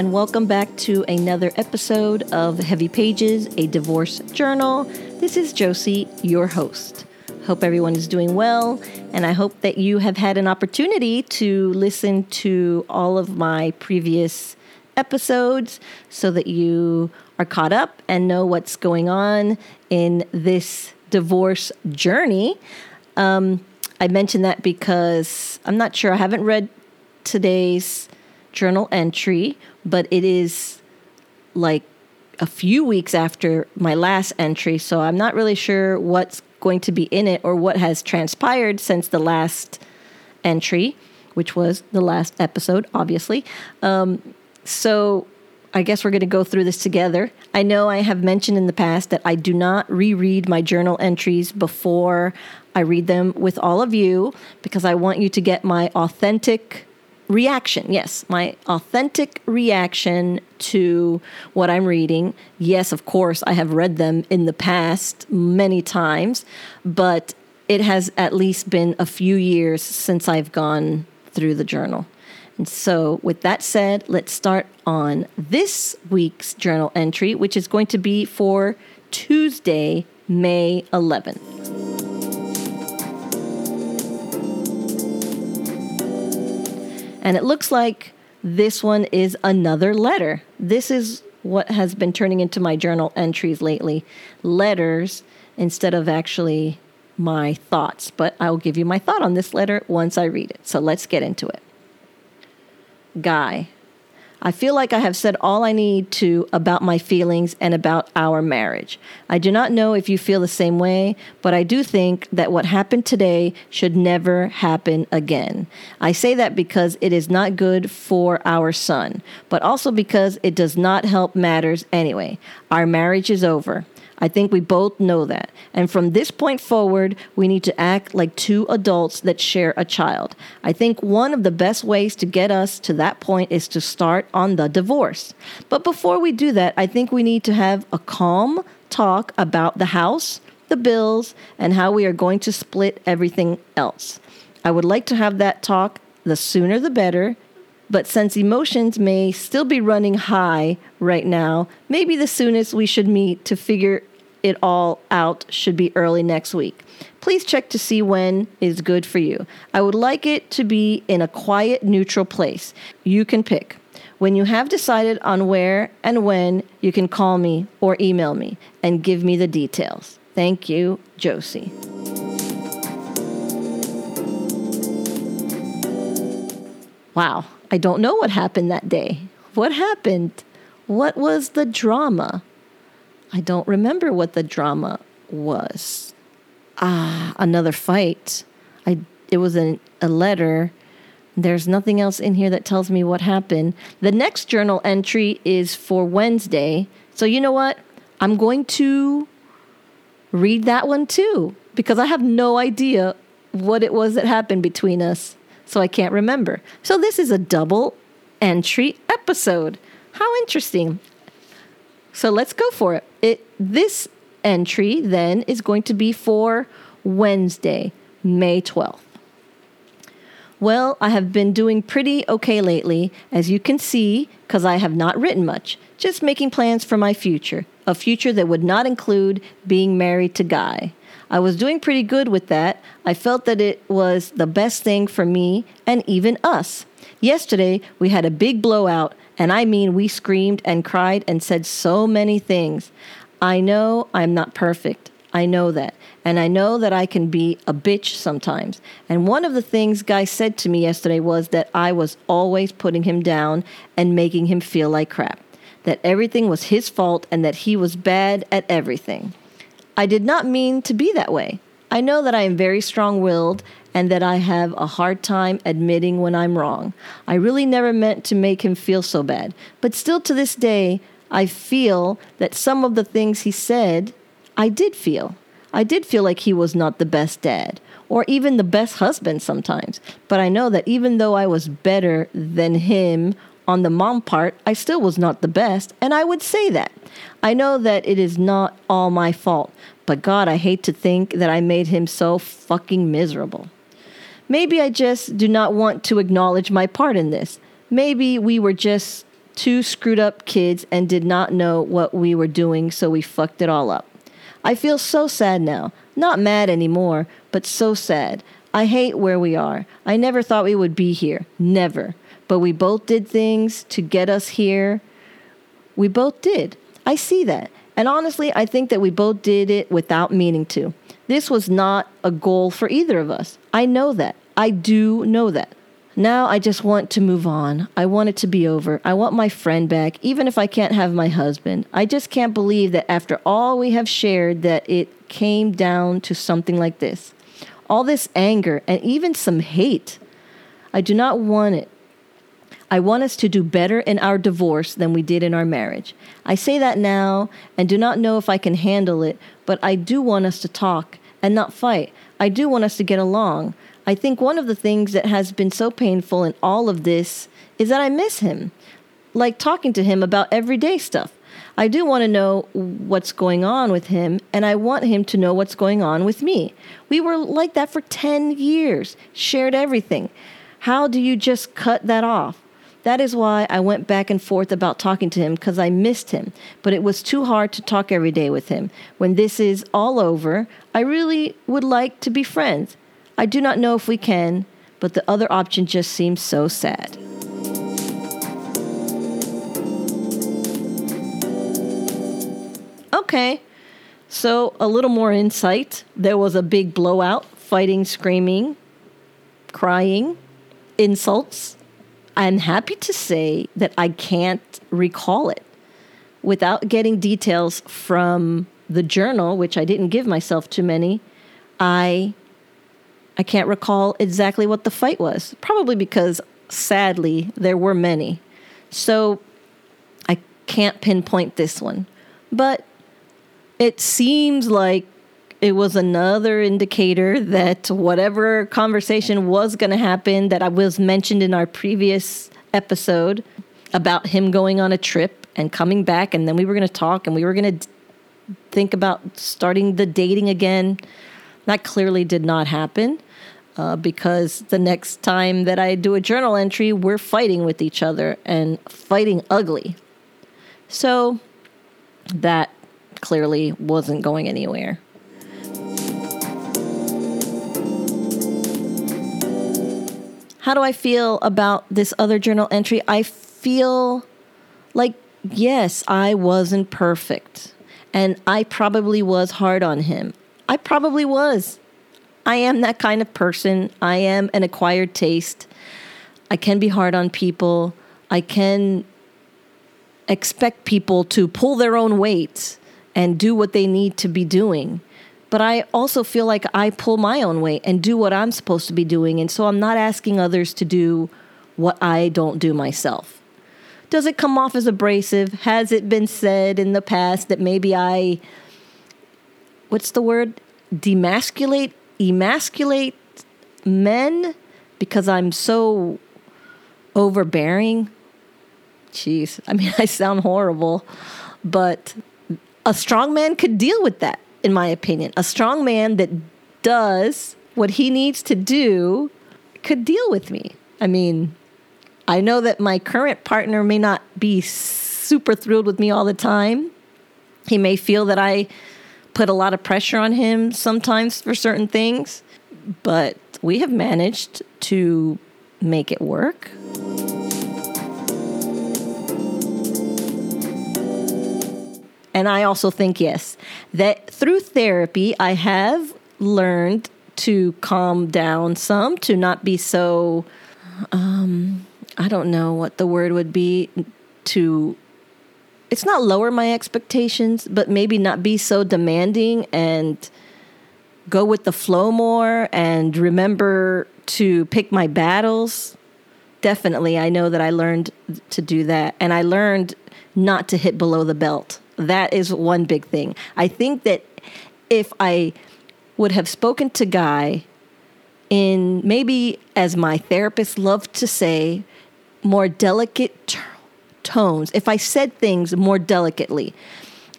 and welcome back to another episode of Heavy Pages, a divorce journal. This is Josie, your host. Hope everyone is doing well, and I hope that you have had an opportunity to listen to all of my previous episodes so that you are caught up and know what's going on in this divorce journey. Um, I mention that because I'm not sure, I haven't read today's journal entry, but it is like a few weeks after my last entry, so I'm not really sure what's going to be in it or what has transpired since the last entry, which was the last episode, obviously. Um, so I guess we're going to go through this together. I know I have mentioned in the past that I do not reread my journal entries before I read them with all of you because I want you to get my authentic reaction. Yes, my authentic reaction to what I'm reading. Yes, of course, I have read them in the past many times, but it has at least been a few years since I've gone through the journal. And so, with that said, let's start on this week's journal entry, which is going to be for Tuesday, May 11th. And it looks like this one is another letter. This is what has been turning into my journal entries lately letters instead of actually my thoughts. But I will give you my thought on this letter once I read it. So let's get into it. Guy. I feel like I have said all I need to about my feelings and about our marriage. I do not know if you feel the same way, but I do think that what happened today should never happen again. I say that because it is not good for our son, but also because it does not help matters anyway. Our marriage is over. I think we both know that. And from this point forward, we need to act like two adults that share a child. I think one of the best ways to get us to that point is to start on the divorce. But before we do that, I think we need to have a calm talk about the house, the bills, and how we are going to split everything else. I would like to have that talk the sooner the better but since emotions may still be running high right now, maybe the soonest we should meet to figure it all out should be early next week. Please check to see when is good for you. I would like it to be in a quiet, neutral place. You can pick. When you have decided on where and when, you can call me or email me and give me the details. Thank you, Josie. Wow, I don't know what happened that day. What happened? What was the drama? I don't remember what the drama was. Ah, another fight. I it was a, a letter. There's nothing else in here that tells me what happened. The next journal entry is for Wednesday. So you know what? I'm going to read that one too because I have no idea what it was that happened between us. So I can't remember. So this is a double entry episode. How interesting. So let's go for it. It this entry then is going to be for Wednesday, May 12th. Well, I have been doing pretty okay lately, as you can see, because I have not written much, just making plans for my future, a future that would not include being married to Guy. I was doing pretty good with that. I felt that it was the best thing for me and even us. Yesterday, we had a big blowout, and I mean, we screamed and cried and said so many things. I know I'm not perfect. I know that. And I know that I can be a bitch sometimes. And one of the things Guy said to me yesterday was that I was always putting him down and making him feel like crap. That everything was his fault and that he was bad at everything. I did not mean to be that way. I know that I am very strong willed and that I have a hard time admitting when I'm wrong. I really never meant to make him feel so bad. But still to this day, I feel that some of the things he said, I did feel. I did feel like he was not the best dad or even the best husband sometimes. But I know that even though I was better than him on the mom part, I still was not the best, and I would say that. I know that it is not all my fault, but God, I hate to think that I made him so fucking miserable. Maybe I just do not want to acknowledge my part in this. Maybe we were just two screwed up kids and did not know what we were doing, so we fucked it all up. I feel so sad now. Not mad anymore, but so sad. I hate where we are. I never thought we would be here. Never. But we both did things to get us here. We both did. I see that. And honestly, I think that we both did it without meaning to. This was not a goal for either of us. I know that. I do know that. Now I just want to move on. I want it to be over. I want my friend back, even if I can't have my husband. I just can't believe that after all we have shared that it came down to something like this. All this anger and even some hate. I do not want it. I want us to do better in our divorce than we did in our marriage. I say that now and do not know if I can handle it, but I do want us to talk and not fight. I do want us to get along. I think one of the things that has been so painful in all of this is that I miss him, like talking to him about everyday stuff. I do want to know what's going on with him, and I want him to know what's going on with me. We were like that for 10 years, shared everything. How do you just cut that off? That is why I went back and forth about talking to him because I missed him. But it was too hard to talk every day with him. When this is all over, I really would like to be friends. I do not know if we can, but the other option just seems so sad. Okay, so a little more insight. There was a big blowout, fighting, screaming, crying, insults. I'm happy to say that I can't recall it without getting details from the journal, which I didn't give myself too many. I I can't recall exactly what the fight was, probably because sadly there were many. So I can't pinpoint this one. But it seems like it was another indicator that whatever conversation was going to happen that I was mentioned in our previous episode about him going on a trip and coming back and then we were going to talk and we were going to think about starting the dating again that clearly did not happen uh, because the next time that I do a journal entry, we're fighting with each other and fighting ugly. So that clearly wasn't going anywhere. How do I feel about this other journal entry? I feel like, yes, I wasn't perfect. And I probably was hard on him. I probably was. I am that kind of person. I am an acquired taste. I can be hard on people. I can expect people to pull their own weight and do what they need to be doing. But I also feel like I pull my own weight and do what I'm supposed to be doing. And so I'm not asking others to do what I don't do myself. Does it come off as abrasive? Has it been said in the past that maybe I, what's the word? Demasculate emasculate men because I'm so overbearing. Jeez, I mean, I sound horrible, but a strong man could deal with that, in my opinion. A strong man that does what he needs to do could deal with me. I mean, I know that my current partner may not be super thrilled with me all the time. He may feel that I put a lot of pressure on him sometimes for certain things, but we have managed to make it work. And I also think, yes, that through therapy, I have learned to calm down some, to not be so, um, I don't know what the word would be, to it's not lower my expectations, but maybe not be so demanding and go with the flow more and remember to pick my battles. Definitely, I know that I learned to do that. And I learned not to hit below the belt. That is one big thing. I think that if I would have spoken to Guy in maybe, as my therapist loved to say, more delicate terms tones, if I said things more delicately,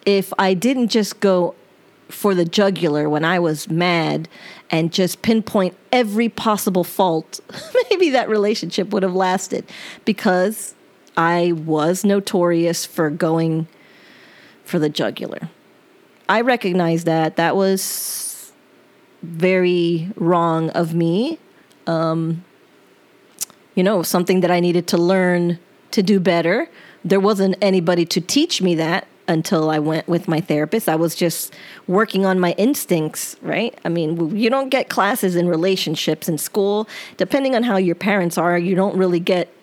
if I didn't just go for the jugular when I was mad and just pinpoint every possible fault, maybe that relationship would have lasted because I was notorious for going for the jugular. I recognize that. That was very wrong of me. Um, you know, something that I needed to learn to do better. There wasn't anybody to teach me that until I went with my therapist. I was just working on my instincts, right? I mean, you don't get classes in relationships in school. Depending on how your parents are, you don't really get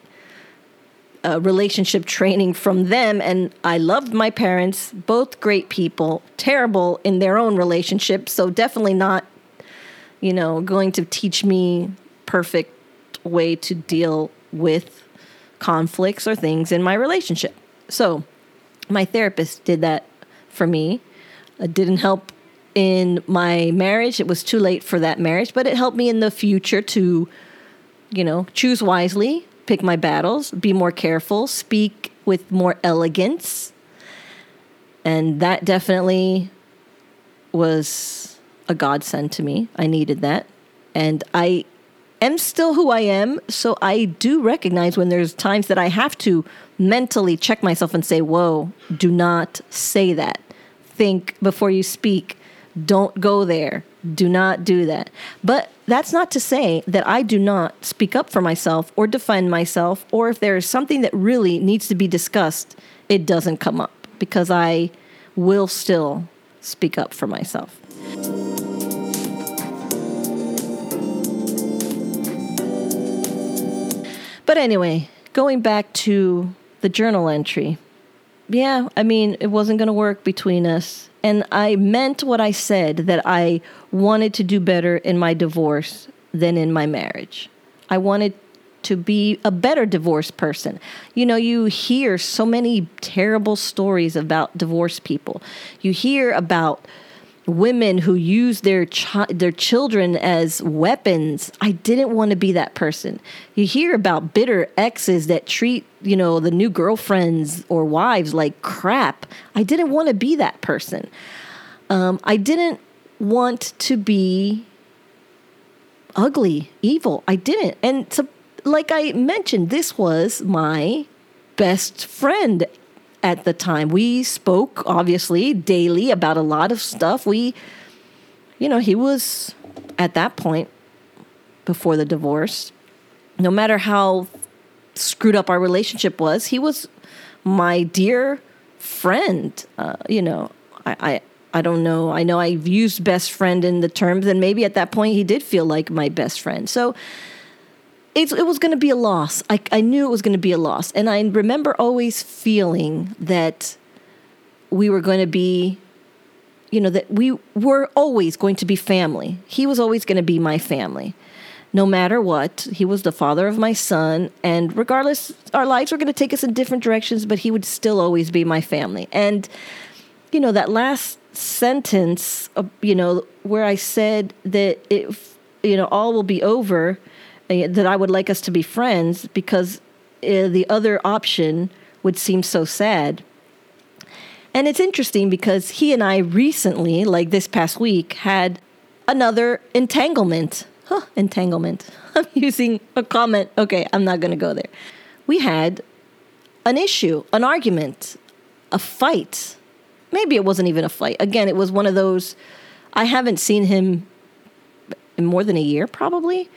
a relationship training from them. And I loved my parents, both great people, terrible in their own relationships. So definitely not, you know, going to teach me perfect way to deal with conflicts or things in my relationship. So, my therapist did that for me. It didn't help in my marriage. It was too late for that marriage, but it helped me in the future to, you know, choose wisely, pick my battles, be more careful, speak with more elegance. And that definitely was a godsend to me. I needed that. And I am still who I am. So I do recognize when there's times that I have to mentally check myself and say, whoa, do not say that. Think before you speak. Don't go there. Do not do that. But that's not to say that I do not speak up for myself or defend myself, or if there is something that really needs to be discussed, it doesn't come up because I will still speak up for myself. But anyway, going back to the journal entry. Yeah, I mean, it wasn't going to work between us. And I meant what I said that I wanted to do better in my divorce than in my marriage. I wanted to be a better divorced person. You know, you hear so many terrible stories about divorced people. You hear about women who use their chi- their children as weapons. I didn't want to be that person. You hear about bitter exes that treat, you know, the new girlfriends or wives like crap. I didn't want to be that person. Um, I didn't want to be ugly, evil. I didn't. And so, like I mentioned, this was my best friend at the time. We spoke, obviously, daily about a lot of stuff. We, you know, he was at that point before the divorce, no matter how screwed up our relationship was, he was my dear friend. Uh, you know, I, I, I don't know. I know I've used best friend in the terms, and maybe at that point he did feel like my best friend. So it, it was going to be a loss. I, I knew it was going to be a loss. And I remember always feeling that we were going to be, you know, that we were always going to be family. He was always going to be my family. No matter what, he was the father of my son. And regardless, our lives were going to take us in different directions, but he would still always be my family. And, you know, that last sentence, uh, you know, where I said that if, you know, all will be over that I would like us to be friends because uh, the other option would seem so sad. And it's interesting because he and I recently, like this past week, had another entanglement. Huh, entanglement. I'm using a comment. Okay, I'm not going to go there. We had an issue, an argument, a fight. Maybe it wasn't even a fight. Again, it was one of those. I haven't seen him in more than a year, probably.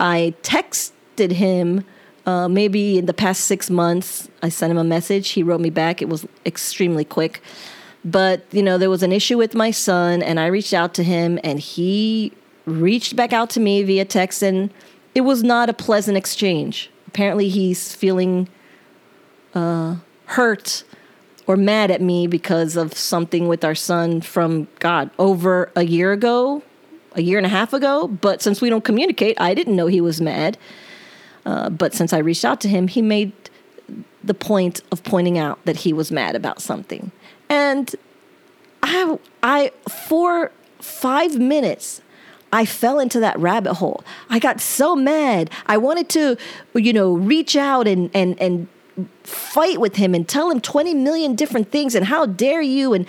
I texted him uh, maybe in the past six months. I sent him a message. He wrote me back. It was extremely quick. But, you know, there was an issue with my son, and I reached out to him, and he reached back out to me via text, and it was not a pleasant exchange. Apparently, he's feeling uh, hurt or mad at me because of something with our son from God over a year ago, a year and a half ago. But since we don't communicate, I didn't know he was mad. Uh, but since I reached out to him, he made the point of pointing out that he was mad about something. And I, I for five minutes, I fell into that rabbit hole. I got so mad. I wanted to, you know, reach out and and and fight with him and tell him 20 million different things and how dare you and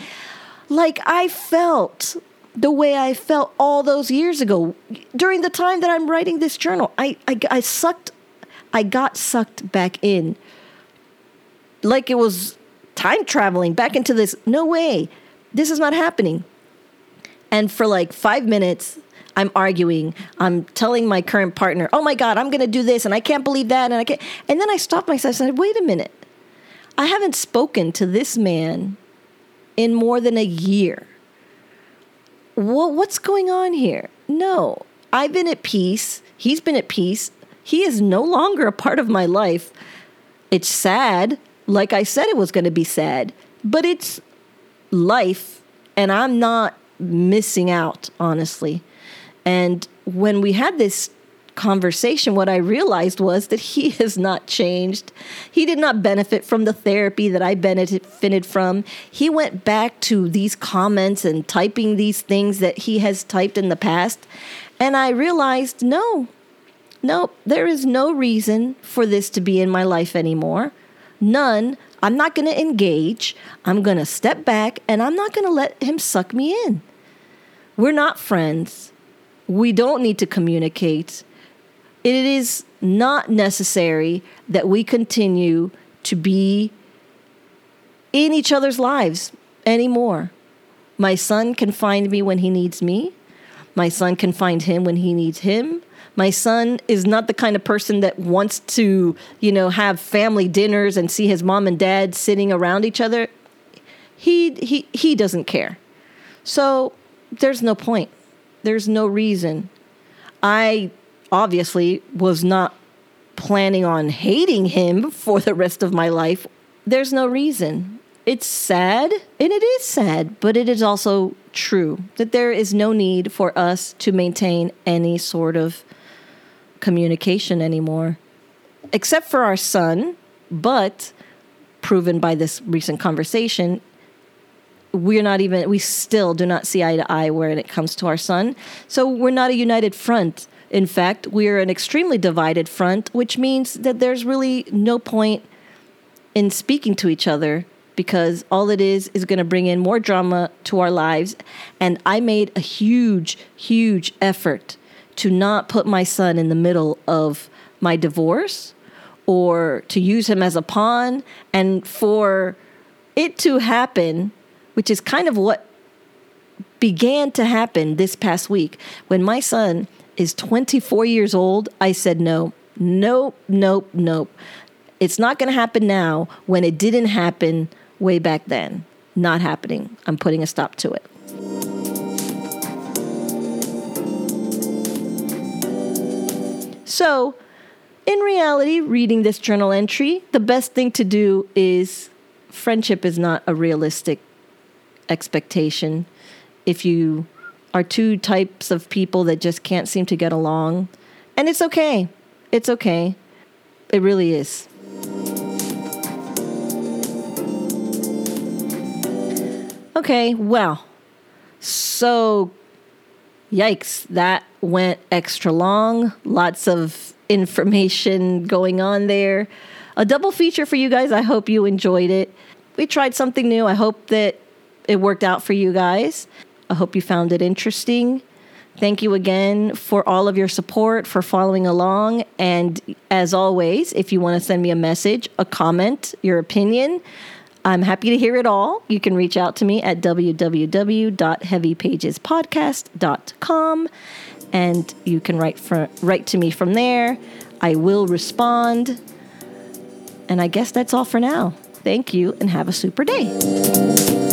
like I felt the way I felt all those years ago during the time that I'm writing this journal. I, I, I sucked, I got sucked back in like it was time traveling back into this. No way. This is not happening. And for like five minutes, I'm arguing. I'm telling my current partner, oh my God, I'm going to do this and I can't believe that. And I can't. And then I stopped myself and said, wait a minute. I haven't spoken to this man in more than a year. Well, what's going on here? No, I've been at peace. He's been at peace. He is no longer a part of my life. It's sad. Like I said, it was going to be sad, but it's life, and I'm not missing out, honestly. And when we had this conversation, what I realized was that he has not changed. He did not benefit from the therapy that I benefited from. He went back to these comments and typing these things that he has typed in the past. And I realized no, no, there is no reason for this to be in my life anymore. None. I'm not going to engage. I'm going to step back and I'm not going to let him suck me in. We're not friends. We don't need to communicate. It is not necessary that we continue to be in each other's lives anymore. My son can find me when he needs me. My son can find him when he needs him. My son is not the kind of person that wants to, you know, have family dinners and see his mom and dad sitting around each other. He he he doesn't care. So there's no point. There's no reason. I obviously was not planning on hating him for the rest of my life. There's no reason. It's sad, and it is sad, but it is also true that there is no need for us to maintain any sort of communication anymore, except for our son, but proven by this recent conversation, we're not even we still do not see eye to eye when it comes to our son so we're not a united front in fact we're an extremely divided front which means that there's really no point in speaking to each other because all it is is going to bring in more drama to our lives and i made a huge huge effort to not put my son in the middle of my divorce or to use him as a pawn and for it to happen which is kind of what began to happen this past week. When my son is 24 years old, I said, no, nope, nope, nope. It's not going to happen now when it didn't happen way back then. Not happening. I'm putting a stop to it. So, in reality, reading this journal entry, the best thing to do is friendship is not a realistic expectation. If you are two types of people that just can't seem to get along, and it's okay. It's okay. It really is. Okay, well, so yikes, that went extra long. Lots of information going on there. A double feature for you guys. I hope you enjoyed it. We tried something new. I hope that it worked out for you guys. I hope you found it interesting. Thank you again for all of your support, for following along. And as always, if you want to send me a message, a comment, your opinion, I'm happy to hear it all. You can reach out to me at www.heavypagespodcast.com and you can write, for, write to me from there. I will respond. And I guess that's all for now. Thank you and have a super day.